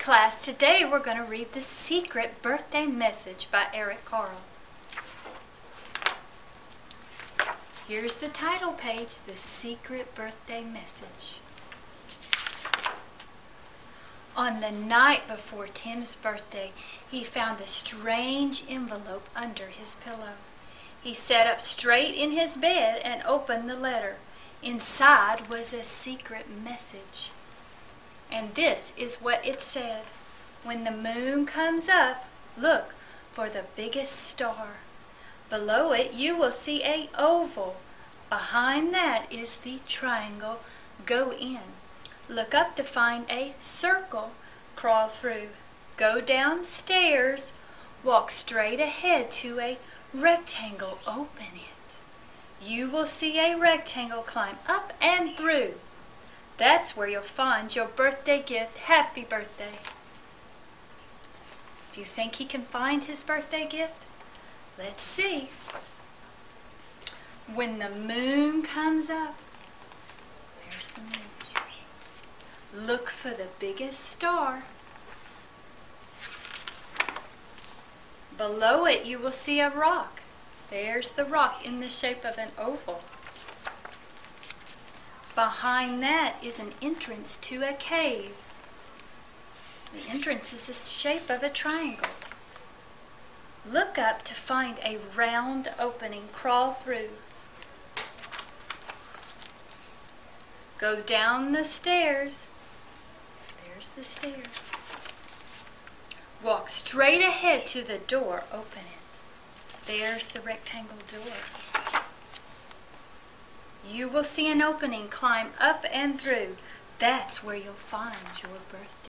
class, today we're going to read The Secret Birthday Message by Eric Carle. Here's the title page The Secret Birthday Message. On the night before Tim's birthday, he found a strange envelope under his pillow. He sat up straight in his bed and opened the letter. Inside was a secret message. And this is what it said When the moon comes up, look for the biggest star. Below it, you will see a oval. Behind that is the triangle. Go in. Look up to find a circle. Crawl through. Go downstairs. Walk straight ahead to a rectangle. Open it. You will see a rectangle. Climb up and through. That's where you'll find your birthday gift. Happy birthday. Do you think he can find his birthday gift? Let's see. When the moon comes up, there's the moon. Look for the biggest star. Below it, you will see a rock. There's the rock in the shape of an oval. Behind that is an entrance to a cave. The entrance is the shape of a triangle. Look up to find a round opening. Crawl through. Go down the stairs. There's the stairs. Walk straight ahead to the door. Open it. There's the rectangle door. You will see an opening. Climb up and through. That's where you'll find your birthday